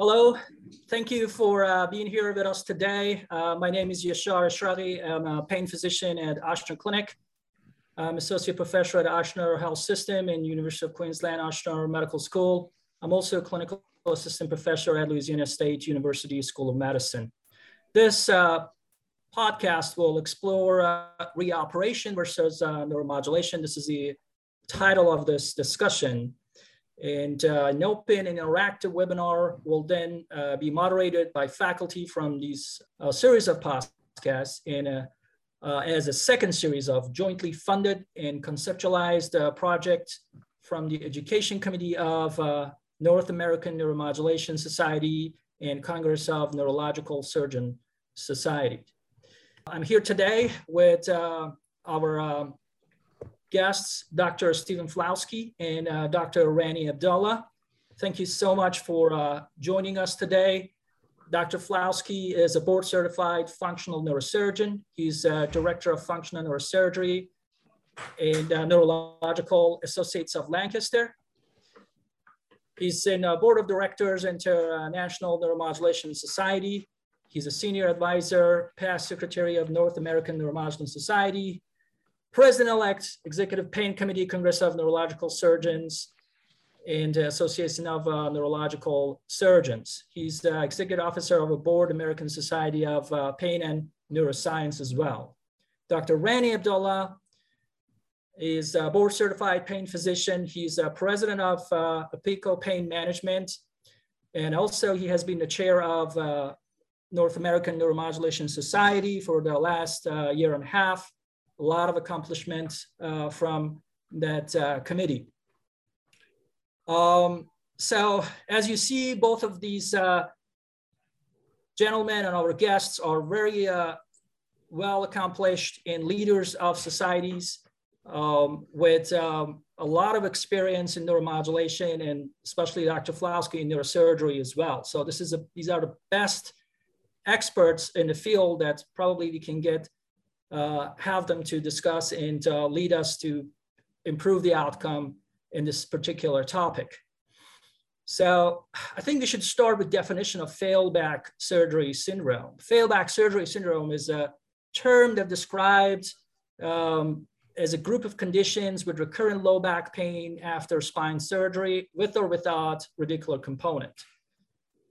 Hello, thank you for uh, being here with us today. Uh, my name is Yashar Eshraghi. I'm a pain physician at Ochsner Clinic. I'm associate professor at Ochsner Health System in University of Queensland Ochsner Medical School. I'm also a clinical assistant professor at Louisiana State University School of Medicine. This uh, podcast will explore uh, reoperation versus uh, neuromodulation. This is the title of this discussion. And uh, an open and interactive webinar will then uh, be moderated by faculty from these uh, series of podcasts and uh, uh, as a second series of jointly funded and conceptualized uh, project from the Education Committee of North American Neuromodulation Society and Congress of Neurological Surgeon Society. I'm here today with our um, guests, Dr. Stephen Falowski and uh, Dr. Rani Abdallah. Thank you so much for uh, joining us today. Dr. Falowski is a board certified functional neurosurgeon. He's a director of functional neurosurgery and uh, neurological associates of Lancaster. He's in a board of directors International Neuromodulation Society. He's a senior advisor, past secretary of North American Neuromodulation Society, President-elect, Executive Pain Committee, Congress of Neurological Surgeons, and Association of uh, Neurological Surgeons. He's the Executive Officer of a board, American Society of uh, Pain and Neuroscience as well. Dr. Rani Abdallah is a board certified pain physician. He's a president of uh, Apico Pain Management. And also he has been the chair of uh, North American Neuromodulation Society for the last uh, year and a half a lot of accomplishments uh, from that uh, committee. Um, so as you see, both of these uh, gentlemen and our guests are very uh, well accomplished and leaders of societies um, with um, a lot of experience in neuromodulation and especially Dr. Falowski in neurosurgery as well. So this is a, these are the best experts in the field that probably we can get have them to discuss and uh, lead us to improve the outcome in this particular topic. So I think we should start with definition of failed back surgery syndrome. Failed back surgery syndrome is a term that describes um, as a group of conditions with recurrent low back pain after spine surgery with or without radicular component.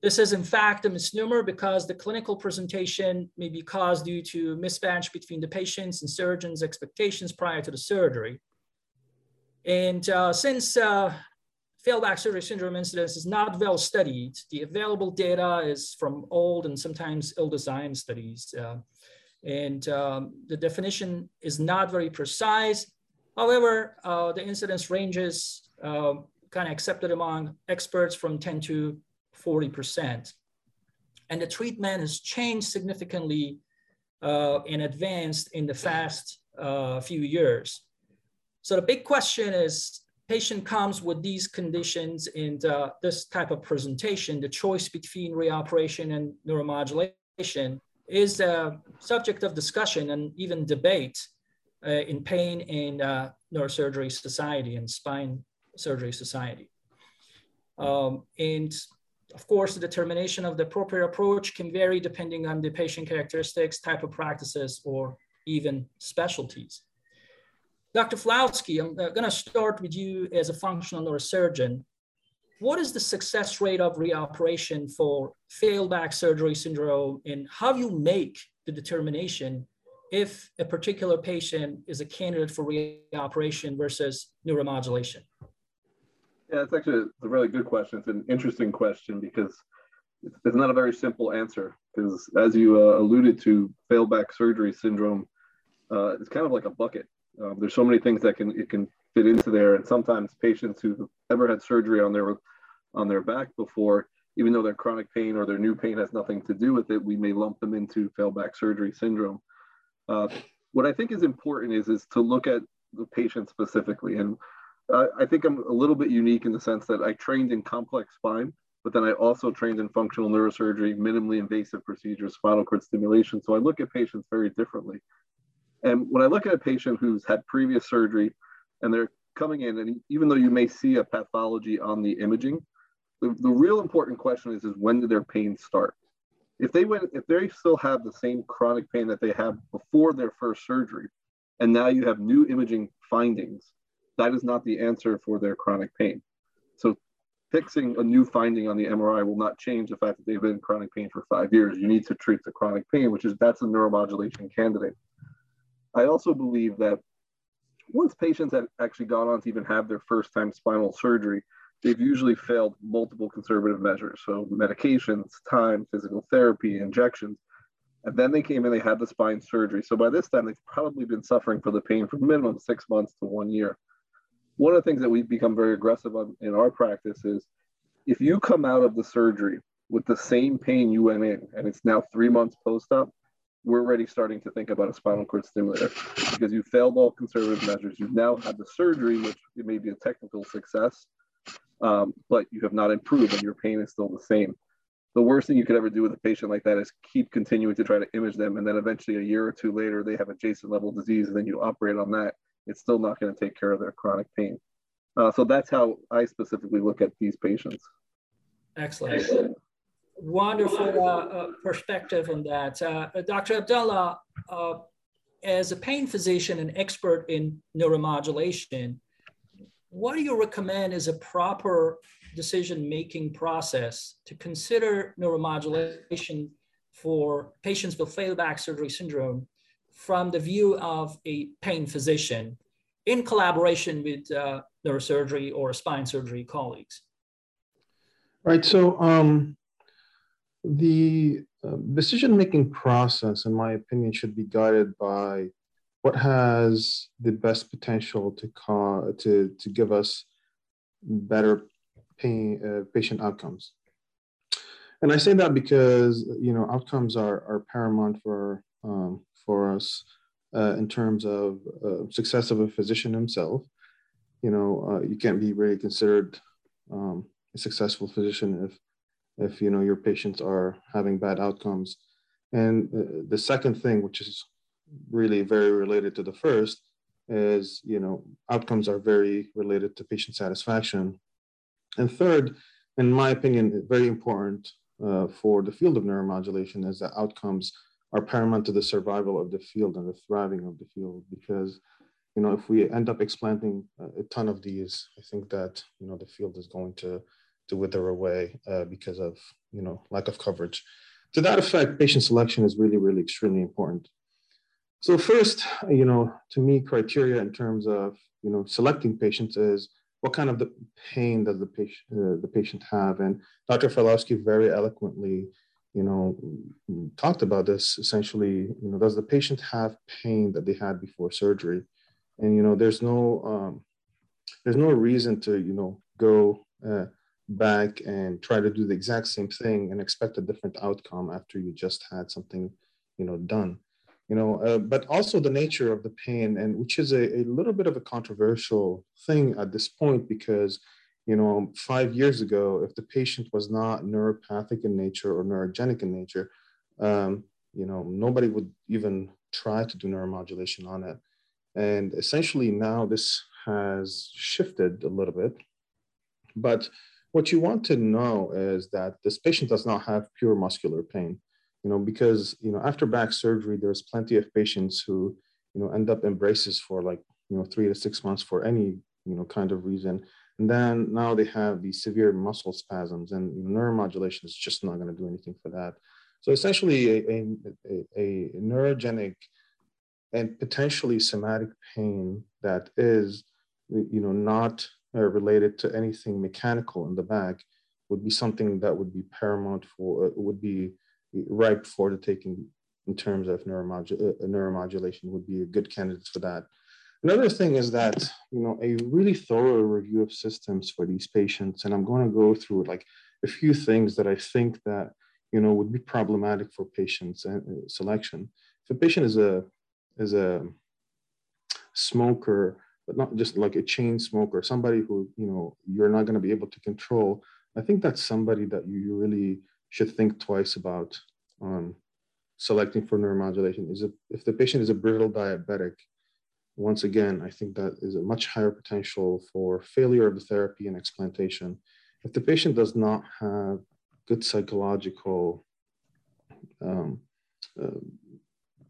This is in fact a misnomer because the clinical presentation may be caused due to mismatch between the patient's and surgeon's expectations prior to the surgery. And uh, since uh, failed back surgery syndrome incidence is not well studied, the available data is from old and sometimes ill-designed studies. Uh, and um, the definition is not very precise. However, uh, the incidence ranges uh, kind of accepted among experts from 10 to 40%. And the treatment has changed significantly uh, and advanced in the fast uh, few years. So the big question is, patient comes with these conditions and uh, this type of presentation, the choice between reoperation and neuromodulation is a subject of discussion and even debate uh, in pain and uh, neurosurgery society and spine surgery society. Um, and of course, the determination of the appropriate approach can vary depending on the patient characteristics, type of practices, or even specialties. Dr. Falowski, I'm uh, gonna start with you as a functional neurosurgeon. What is the success rate of reoperation for failed back surgery syndrome and how do you make the determination if a particular patient is a candidate for reoperation versus neuromodulation? Yeah, it's actually a really good question. It's an interesting question because it's, not a very simple answer. Because as you uh, alluded to, failed back surgery syndrome, uh, it's kind of like a bucket. Um, there's so many things that can it can fit into there, and sometimes patients who've ever had surgery on their on their back before, even though their chronic pain or their new pain has nothing to do with it, we may lump them into failed back surgery syndrome. Uh, what I think is important is is to look at the patient specifically and uh, I think I'm a little bit unique in the sense that I trained in complex spine, but then I also trained in functional neurosurgery, minimally invasive procedures, spinal cord stimulation. So I look at patients very differently. And when I look at a patient who's had previous surgery and they're coming in, and even though you may see a pathology on the imaging, the, the real important question is, is when did their pain start? If they went, if they still have the same chronic pain that they had before their first surgery, and now you have new imaging findings, that is not the answer for their chronic pain. So fixing a new finding on the MRI will not change the fact that they've been in chronic pain for five years. You need to treat the chronic pain, which is that's a neuromodulation candidate. I also believe that once patients have actually gone on to even have their first time spinal surgery, they've usually failed multiple conservative measures. So medications, time, physical therapy, injections. And then they came in, they had the spine surgery. So by this time, they've probably been suffering for the pain for minimum six months to one year. One of the things that we've become very aggressive on in our practice is if you come out of the surgery with the same pain you went in, and it's now three months post op, we're already starting to think about a spinal cord stimulator because you failed all conservative measures. You've now had the surgery, which it may be a technical success, um, but you have not improved and your pain is still the same. The worst thing you could ever do with a patient like that is keep continuing to try to image them. And then eventually, a year or two later, they have adjacent level disease, and then you operate on that. It's still not going to take care of their chronic pain. Uh, so that's how I specifically look at these patients. Excellent. Excellent wonderful uh, uh, perspective on that. Uh, Dr. Abdallah, uh, as a pain physician and expert in neuromodulation, what do you recommend as a proper decision-making process to consider neuromodulation for patients with failed back surgery syndrome from the view of a pain physician in collaboration with uh, neurosurgery or spine surgery colleagues? Right. So um, the uh, decision making process, in my opinion, should be guided by what has the best potential to, ca- to, to give us better pain, uh, patient outcomes. And I say that because you know outcomes are, are paramount for um, for us uh, in terms of uh, success of a physician himself. You know, uh, you can't be really considered um, a successful physician if if you know your patients are having bad outcomes. And the second thing, which is really very related to the first, is you know outcomes are very related to patient satisfaction. And third, in my opinion, very important uh, for the field of neuromodulation is that outcomes are paramount to the survival of the field and the thriving of the field because you know if we end up explanting a ton of these i think that you know the field is going to to wither away uh, because of you know lack of coverage. To that effect, patient selection is really, really extremely important. So first, you know, to me, criteria in terms of you know selecting patients is what kind of the pain does the patient uh, the patient have, and Dr. Falowski very eloquently, you know, talked about this. Essentially, you know, does the patient have pain that they had before surgery? And you know, there's no um, there's no reason to you know go uh, back and try to do the exact same thing and expect a different outcome after you just had something you know done you know uh, but also the nature of the pain and which is a, a little bit of a controversial thing at this point because you know five years ago if the patient was not neuropathic in nature or neurogenic in nature um, you know nobody would even try to do neuromodulation on it and essentially now this has shifted a little bit but what you want to know is that this patient does not have pure muscular pain, you know, because, you know, after back surgery, there's plenty of patients who, you know, end up in braces for like, you know, three to six months for any, you know, kind of reason. And then now they have these severe muscle spasms and neuromodulation is just not going to do anything for that. So essentially a, a, a, neurogenic and potentially somatic pain that is, you know, not uh, related to anything mechanical in the back would be something that would be paramount for, uh, would be ripe for the taking in terms of neuromodu- uh, neuromodulation would be a good candidate for that. Another thing is that, you know, a really thorough review of systems for these patients, and I'm going to go through like a few things that I think that, you know, would be problematic for patients and uh, selection. If a patient is a, is a smoker but not just like a chain smoker, somebody who, you know, you're not going to be able to control. I think that's somebody that you really should think twice about um, selecting for neuromodulation. Is if the patient is a brittle diabetic, once again, I think that is a much higher potential for failure of the therapy and explantation. if the patient does not have good psychological um, uh,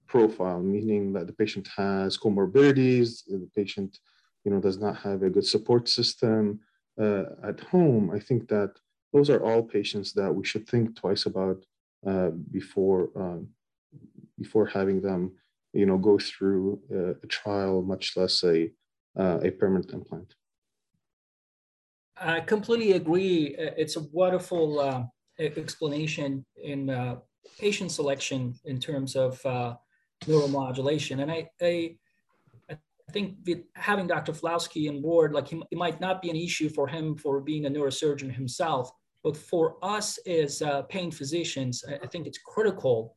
profile, meaning that the patient has comorbidities, the patient you know, does not have a good support system uh, at home, I think that those are all patients that we should think twice about uh, before um, before having them, you know, go through a, a trial, much less a uh, a permanent implant. I completely agree. It's a wonderful uh, explanation in uh, patient selection in terms of uh, neuromodulation. And I, I, I think having Dr. Falowski on board, like he, it might not be an issue for him for being a neurosurgeon himself, but for us as uh, pain physicians, I, I, think it's critical,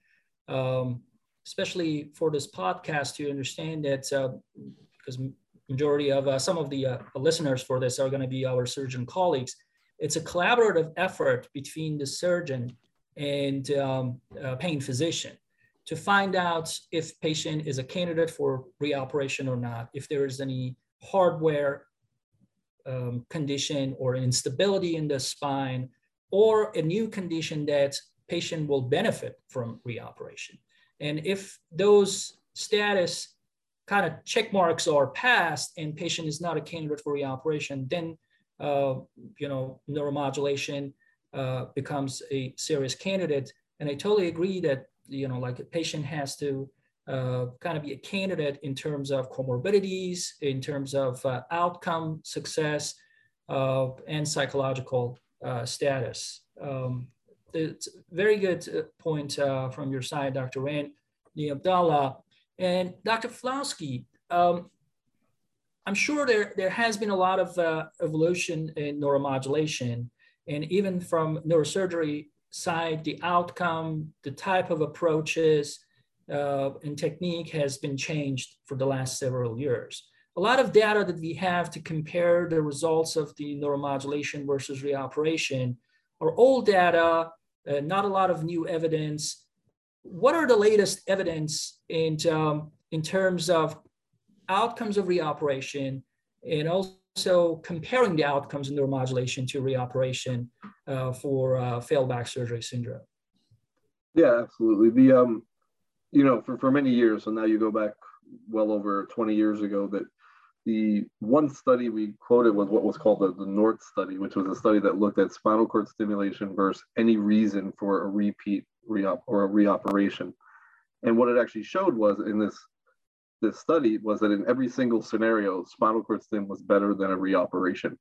um, especially for this podcast, to understand that uh, because majority of uh, some of the uh, listeners for this are going to be our surgeon colleagues. It's a collaborative effort between the surgeon and um, pain physician to find out if patient is a candidate for reoperation or not, if there is any hardware um, condition or instability in the spine, or a new condition that patient will benefit from reoperation. And if those status kind of check marks are passed and patient is not a candidate for reoperation, then uh, you know neuromodulation uh, becomes a serious candidate. And I totally agree that you know like a patient has to uh, kind of be a candidate in terms of comorbidities, in terms of uh, outcome success, uh, and psychological uh, status. Um, it's a very good point from your side, Dr. Rand Abdallah. And Dr. Falowski, um, I'm sure there, there has been a lot of uh, evolution in neuromodulation. And even from neurosurgery side, the outcome, the type of approaches uh, and technique has been changed for the last several years. A lot of data that we have to compare the results of the neuromodulation versus reoperation are old data, uh, not a lot of new evidence what are the latest evidence in, um, in terms of outcomes of reoperation and also comparing the outcomes in neuromodulation to reoperation uh, for uh, failed back surgery syndrome? Yeah, absolutely. The um, you know, for, for many years, so now you go back well over 20 years ago, that the one study we quoted was what was called the, the NORT study, which was a study that looked at spinal cord stimulation versus any reason for a repeat reop or a reoperation. And what it actually showed was in this this study was that in every single scenario, spinal cord stim was better than a reoperation.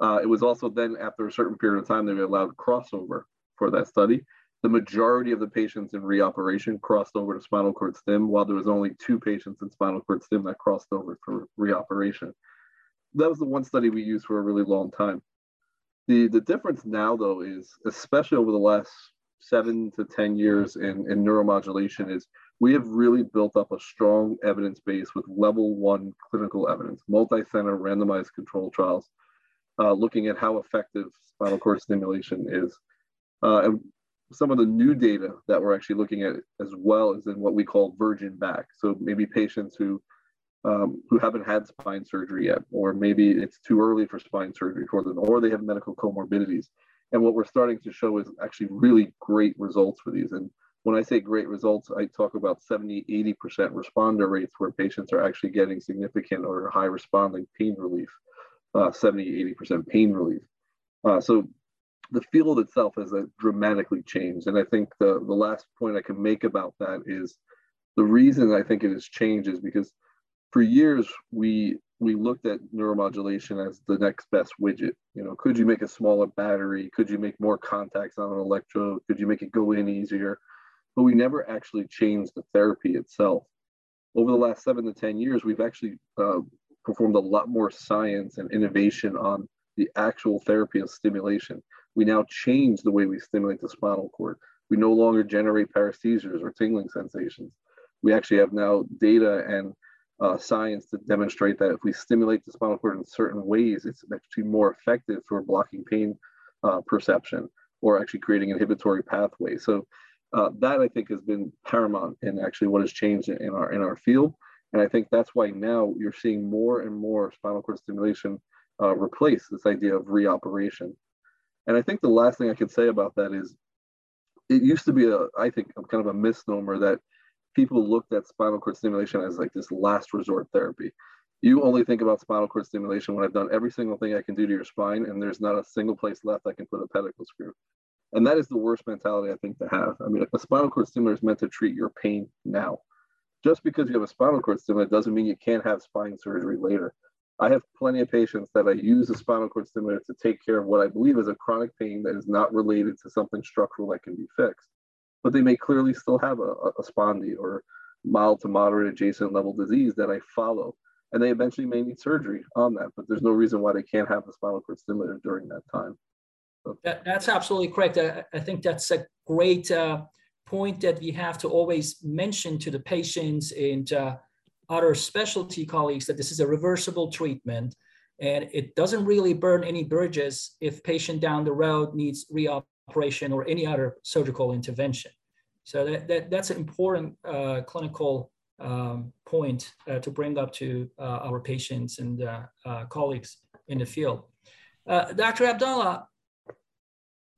Uh, it was also then after a certain period of time they allowed crossover for that study. The majority of the patients in reoperation crossed over to spinal cord stim, while there was only two patients in spinal cord stim that crossed over for reoperation. That was the one study we used for a really long time. The, the difference now, though, is especially over the last seven to 10 years in, in neuromodulation is we have really built up a strong evidence base with level one clinical evidence, multi-center randomized control trials, uh, looking at how effective spinal cord stimulation is. Uh, and some of the new data that we're actually looking at as well is in what we call virgin back. So maybe patients who um, who haven't had spine surgery yet, or maybe it's too early for spine surgery for them, or they have medical comorbidities. And what we're starting to show is actually really great results for these. And when I say great results, I talk about 70, 80% responder rates where patients are actually getting significant or high responding pain relief, uh, 70, 80% pain relief. Uh, so the field itself has dramatically changed. And I think the, the last point I can make about that is the reason I think it has changed is because for years we we looked at neuromodulation as the next best widget. You know, could you make a smaller battery? Could you make more contacts on an electrode? Could you make it go in easier? But we never actually changed the therapy itself. Over the last seven to 10 years, we've actually uh, performed a lot more science and innovation on the actual therapy of stimulation. We now change the way we stimulate the spinal cord. We no longer generate paresthesias or tingling sensations. We actually have now data and uh, science to demonstrate that if we stimulate the spinal cord in certain ways, it's actually more effective for blocking pain uh, perception or actually creating inhibitory pathways. So uh, that I think has been paramount in actually what has changed in our in our field. And I think that's why now you're seeing more and more spinal cord stimulation uh, replace this idea of reoperation. And I think the last thing I could say about that is it used to be a, I think, kind of a misnomer that people looked at spinal cord stimulation as like this last resort therapy. You only think about spinal cord stimulation when I've done every single thing I can do to your spine, and there's not a single place left I can put a pedicle screw. And that is the worst mentality I think to have. I mean, a spinal cord stimulator is meant to treat your pain now. Just because you have a spinal cord stimulator doesn't mean you can't have spine surgery later. I have plenty of patients that I use a spinal cord stimulator to take care of what I believe is a chronic pain that is not related to something structural that can be fixed. But they may clearly still have a, a spondy or mild to moderate adjacent level disease that I follow. And they eventually may need surgery on that, but there's no reason why they can't have the spinal cord stimulator during that time. So. That, that's absolutely correct. I, I, think that's a great uh, point that we have to always mention to the patients and uh, other specialty colleagues that this is a reversible treatment and it doesn't really burn any bridges if patient down the road needs reoperation or any other surgical intervention. So that, that that's an important uh, clinical um, point uh, to bring up to uh, our patients and uh, uh, colleagues in the field. Uh, Dr. Abdallah,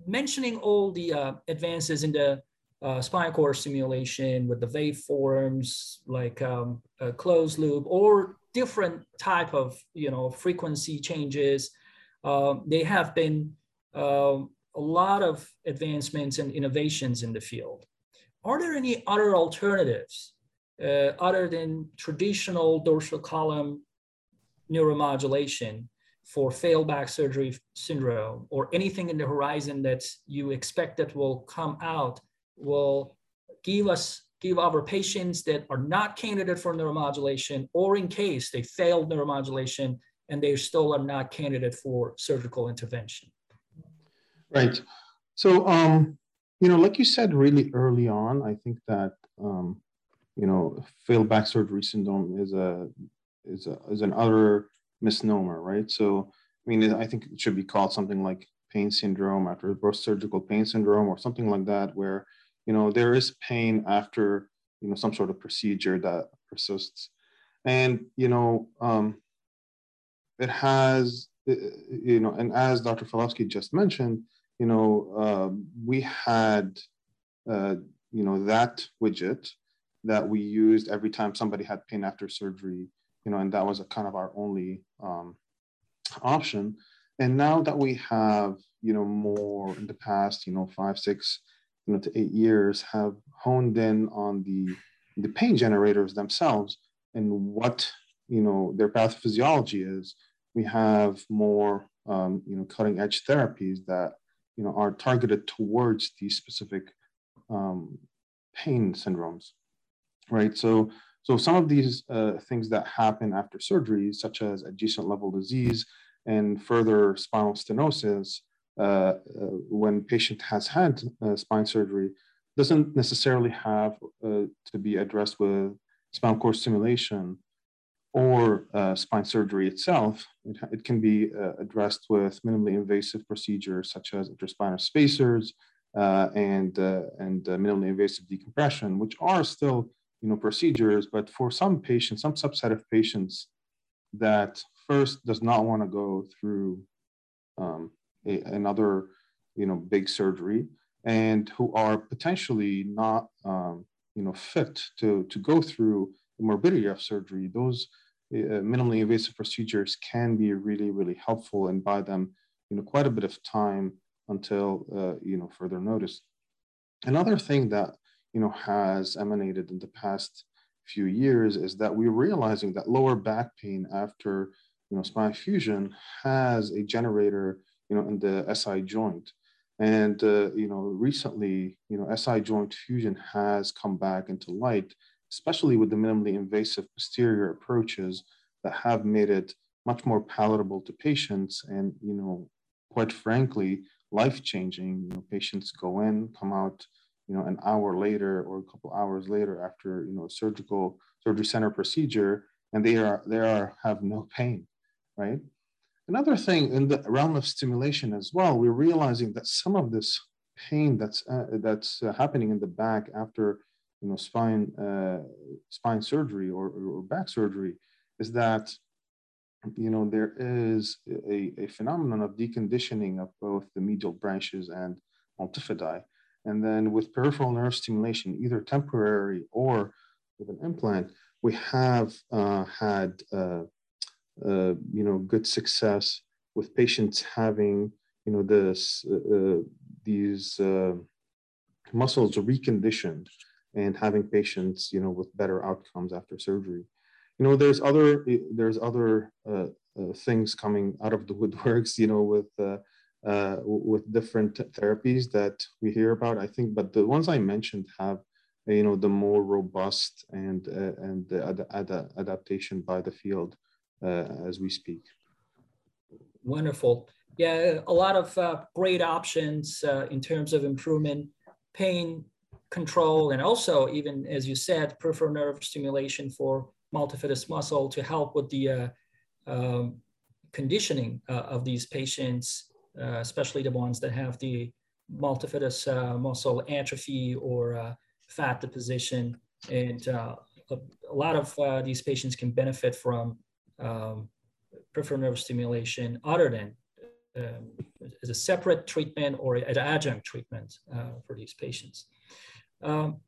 mentioning all the advances in the uh, spinal cord stimulation with the waveforms like um, a closed loop or different type of you know frequency changes. Uh, they have been uh, a lot of advancements and innovations in the field. Are there any other alternatives uh, other than traditional dorsal column neuromodulation for failed back surgery syndrome or anything in the horizon that you expect that will come out will give us give our patients that are not candidate for neuromodulation or in case they failed neuromodulation and they still are not candidate for surgical intervention. Right. So, um, you know, like you said really early on, I think that, um, you know, failed back surgery syndrome is a, is a, is an utter misnomer, right? So, I mean, I think it should be called something like pain syndrome after post-surgical pain syndrome or something like that, where you know, there is pain after, you know, some sort of procedure that persists. And, you know, um, it has, you know, and as Dr. Falowski just mentioned, you know, uh, we had, uh, you know, that widget that we used every time somebody had pain after surgery, you know, and that was a kind of our only um, option. And now that we have, you know, more in the past, you know, five, six, you know, to eight years have honed in on the, the pain generators themselves and what, you know, their pathophysiology is. We have more, um, you know, cutting edge therapies that, you know, are targeted towards these specific um, pain syndromes, right? So, so some of these uh, things that happen after surgery, such as adjacent level disease and further spinal stenosis, when patient has had uh, spine surgery doesn't necessarily have to be addressed with spinal cord stimulation or uh, spine surgery itself, it, it can be uh, addressed with minimally invasive procedures such as interspinal spacers uh, and, and minimally invasive decompression, which are still you know, procedures, but for some patients, some subset of patients that first does not want to go through um, a, another you know big surgery and who are potentially not um, you know fit to to go through the morbidity of surgery. Those uh, minimally invasive procedures can be really really helpful and buy them you know quite a bit of time until uh, you know further notice. Another thing that you know has emanated in the past few years is that we're realizing that lower back pain after you know spine fusion has a generator you know, in the SI joint. And, uh, you know, recently, you know, SI joint fusion has come back into light, especially with the minimally invasive posterior approaches that have made it much more palatable to patients and, you know, quite frankly, life-changing. You know, patients go in, come out, you know, an hour later or a couple hours later after, you know, a surgical surgery center procedure, and they are they are have no pain, right? Another thing in the realm of stimulation as well, we're realizing that some of this pain that's uh, that's uh, happening in the back after you know spine uh, spine surgery or, or back surgery is that you know, there is a, a phenomenon of deconditioning of both the medial branches and multifidi. And then with peripheral nerve stimulation, either temporary or with an implant, we have uh, had, uh, you know, good success with patients having, you know, this, uh, uh, these uh, muscles reconditioned and having patients, you know, with better outcomes after surgery. You know there's other there's other uh, uh, things coming out of the woodworks you know with with different therapies that we hear about i think. But the ones i mentioned have you know the more robust and and the ad- ad- adaptation by the field as we speak wonderful yeah a lot of great options in terms of improvement pain control and also even as you said peripheral nerve stimulation for multifidus muscle to help with the uh, um, conditioning uh, of these patients, uh, especially the ones that have the multifidus uh, muscle atrophy or uh, fat deposition. And uh, a, a, lot of these patients can benefit from um, peripheral nerve stimulation other than um, as a separate treatment or an adjunct treatment for these patients. Um,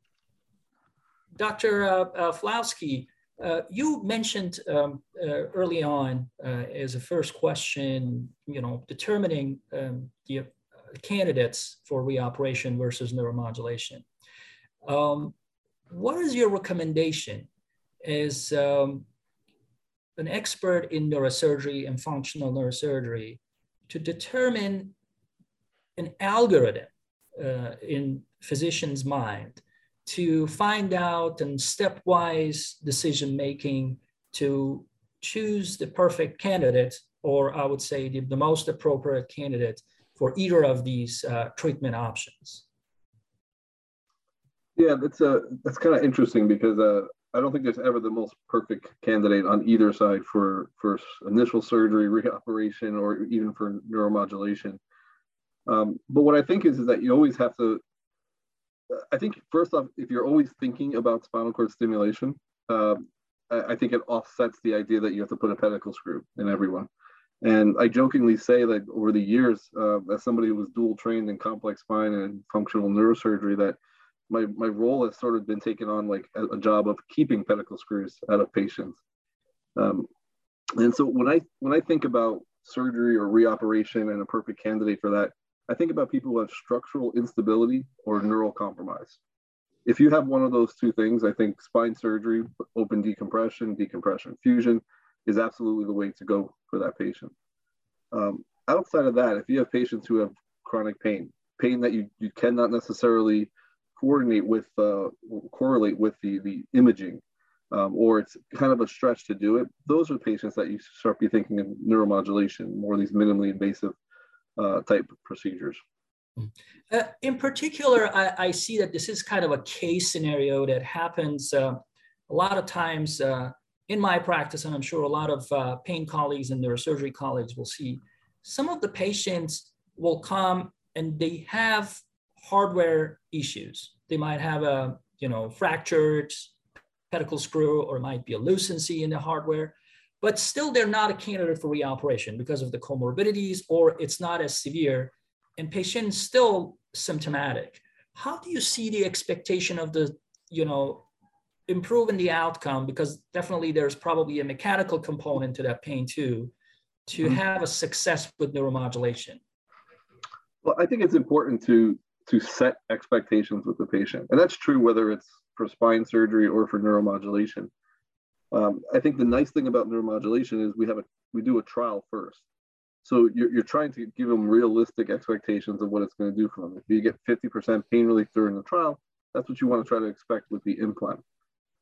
Dr. Uh, Falowski, uh, you mentioned um, uh, early on uh, as a first question, you know, determining um, the uh, candidates for reoperation versus neuromodulation. Um, what is your recommendation as um, an expert in neurosurgery and functional neurosurgery to determine an algorithm uh, in physician's mind to find out and stepwise decision making to choose the perfect candidate, or I would say the, the most appropriate candidate for either of these uh, treatment options. Yeah, that's a uh, that's kind of interesting because uh, I don't think there's ever the most perfect candidate on either side for for initial surgery, reoperation, or even for neuromodulation. Um, but what I think is is that you always have to I think first off, if you're always thinking about spinal cord stimulation, um, I, I, think it offsets the idea that you have to put a pedicle screw in everyone. And I jokingly say that over the years, uh, as somebody who was dual trained in complex spine and functional neurosurgery, that my, my role has sort of been taken on like a, a job of keeping pedicle screws out of patients. Um, and so when I when I think about surgery or reoperation and a perfect candidate for that, I think about people who have structural instability or neural compromise. If you have one of those two things, I think spine surgery, open decompression, decompression fusion is absolutely the way to go for that patient. Um, outside of that, if you have patients who have chronic pain, pain that you, you cannot necessarily coordinate with, uh, correlate with the, the imaging, um, or it's kind of a stretch to do it, those are patients that you start be thinking of neuromodulation, more of these minimally invasive uh, type procedures. Uh, in particular, I, I, see that this is kind of a case scenario that happens uh, a lot of times uh, in my practice, and I'm sure a lot of uh, pain colleagues and neurosurgery colleagues will see. Some of the patients will come and they have hardware issues. They might have a you know fractured pedicle screw, or it might be a lucency in the hardware but still they're not a candidate for reoperation because of the comorbidities or it's not as severe and patient still symptomatic. How do you see the expectation of the, you know, improving the outcome? Because definitely there's probably a mechanical component to that pain too, to mm-hmm. have a success with neuromodulation. Well, I think it's important to to set expectations with the patient. And that's true whether it's for spine surgery or for neuromodulation. Um, I think the nice thing about neuromodulation is we have a we do a trial first. So you're, you're trying to give them realistic expectations of what it's going to do for them. If you get 50% pain relief during the trial, that's what you want to try to expect with the implant.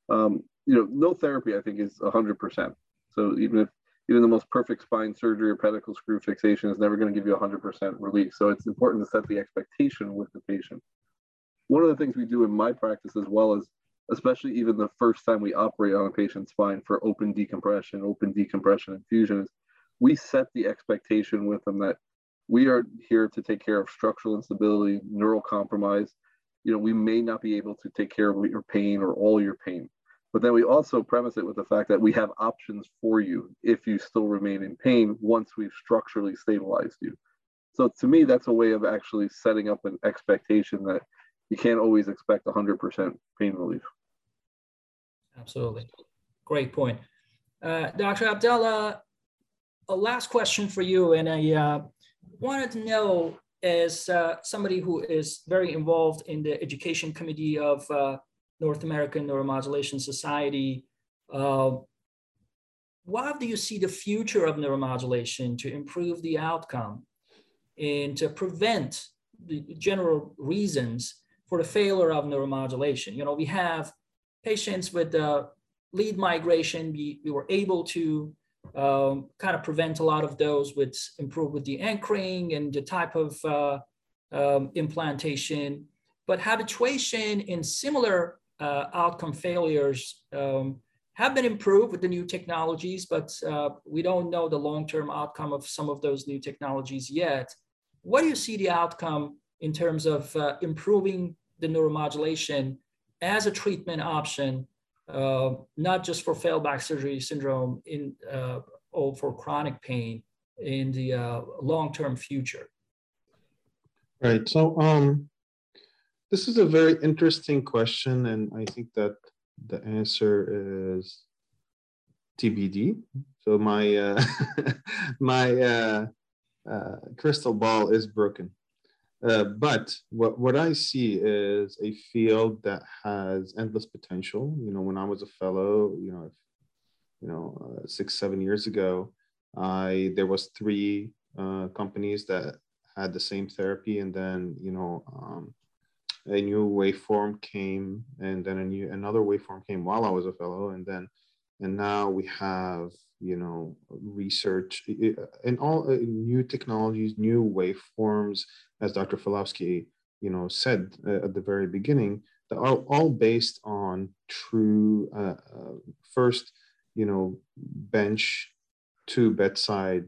Um, you know, no therapy I think is 100%. So even if even the most perfect spine surgery or pedicle screw fixation is never going to give you 100% relief. So it's important to set the expectation with the patient. One of the things we do in my practice as well is especially even the first time we operate on a patient's spine for open decompression, open decompression infusions, we set the expectation with them that we are here to take care of structural instability, neural compromise. You know, we may not be able to take care of your pain or all your pain, But then we also premise it with the fact that we have options for you if you still remain in pain once we've structurally stabilized you. So to me, that's a way of actually setting up an expectation that you can't always expect 100% pain relief. Absolutely. Great point. Uh, Dr. Abdallah, a last question for you. And I uh, wanted to know, as uh, somebody who is very involved in the education committee of uh, North American Neuromodulation Society, uh, what do you see the future of neuromodulation to improve the outcome and to prevent the general reasons for the failure of neuromodulation? You know, we have patients with uh, lead migration, we, we were able to um, kind of prevent a lot of those with improve with the anchoring and the type of uh, um, implantation. But habituation in similar uh, outcome failures um, have been improved with the new technologies, but uh, we don't know the long-term outcome of some of those new technologies yet. What do you see the outcome in terms of uh, improving the neuromodulation as a treatment option, uh, not just for failed back surgery syndrome in, uh, or for chronic pain in the uh, long-term future? Right. So um, this is a very interesting question, and I think that the answer is TBD. So my uh, my uh, uh, crystal ball is broken. Uh, but what, what I see is a field that has endless potential. You know, when I was a fellow, you know, you know, uh, six seven years ago, I there was three uh, companies that had the same therapy, and then you know, um, a new waveform came, and then a new another waveform came while I was a fellow, and then and now we have you know research and all uh, new technologies, new waveforms, as Dr. Falowski you know said uh, at the very beginning, that are all based on true uh, uh, first you know bench to bedside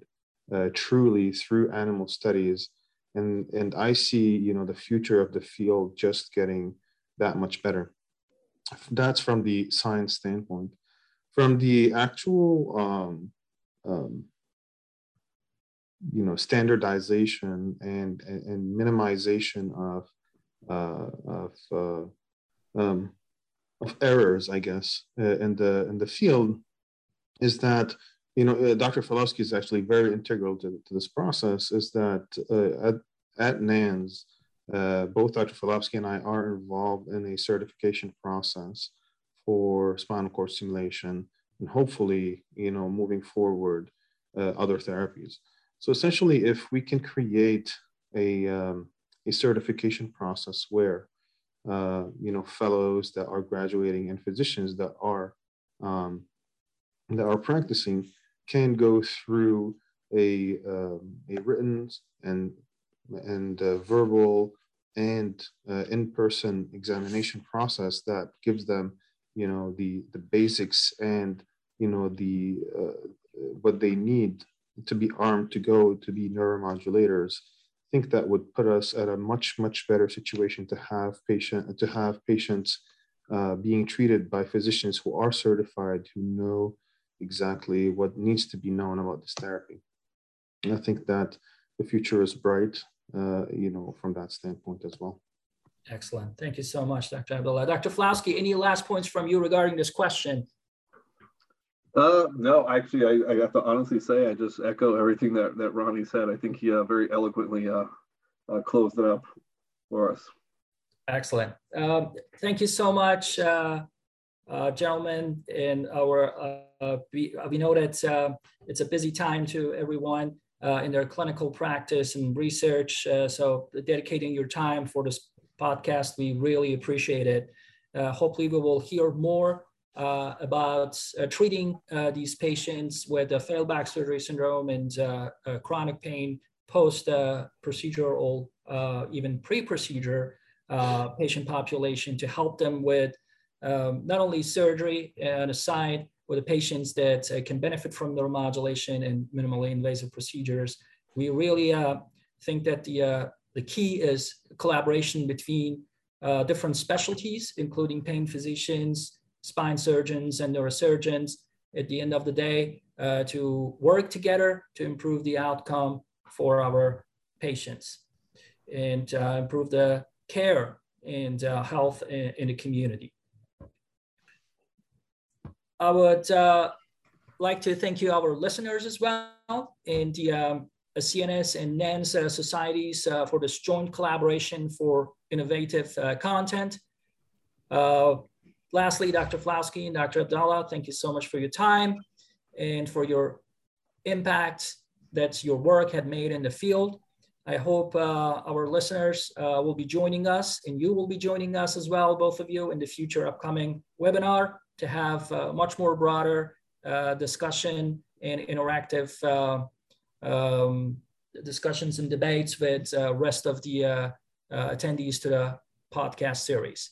uh, truly through animal studies and and i see you know the future of the field just getting that much better. That's from the science standpoint. From the actual um, um, you know standardization and and, and minimization of uh, of uh, um, of errors i guess uh, in the in the field is that you know, uh, Dr. Falowski is actually very integral to, to this process. Is that uh, at, at NANS, uh, both Dr. Falowski and I are involved in a certification process for spinal cord stimulation, and hopefully, you know, moving forward, uh, other therapies. So essentially, if we can create a um, a certification process where uh, you know fellows that are graduating and physicians that are um, that are practicing can go through a, um, a written and, and uh, verbal and uh, in-person examination process that gives them, you know, the, the basics and, you know, the, uh, what they need to be armed to go to be neuromodulators. I think that would put us at a much, much better situation to have patient, to have patients uh, being treated by physicians who are certified, who know exactly what needs to be known about this therapy. And I think that the future is bright, uh, you know, from that standpoint as well. Excellent. Thank you so much, Dr. Abdallah. Dr. Falowski, any last points from you regarding this question? Uh, no, actually, I, I have to honestly say, I just echo everything that, that Ronnie said. I think he uh, very eloquently uh, uh, closed it up for us. Excellent. Um, thank you so much, uh, uh, gentlemen, and our uh, we, we know that uh, it's a busy time to everyone uh, in their clinical practice and research. so dedicating your time for this podcast, we really appreciate it. hopefully we will hear more uh, about uh, treating uh, these patients with a failed back surgery syndrome and chronic pain post procedure or even pre-procedure patient population to help them with um, not only surgery on a side or the patients that uh, can benefit from neuromodulation and minimally invasive procedures. We really uh, think that the, uh, the key is collaboration between uh, different specialties, including pain physicians, spine surgeons and neurosurgeons at the end of the day uh, to work together to improve the outcome for our patients and improve the care and uh, health in, in, the community. I would uh, like to thank you, our listeners as well, and the um, CNS and NANS uh, societies uh, for this joint collaboration for innovative uh, content. lastly, Dr. Falowski and Dr. Abdallah, thank you so much for your time and for your impact that your work had made in the field. I hope uh, our listeners uh, will be joining us and you will be joining us as well, both of you, in the future upcoming webinar to have uh, much more broader discussion and interactive um, discussions and debates with uh, rest of the uh, uh, attendees to the podcast series.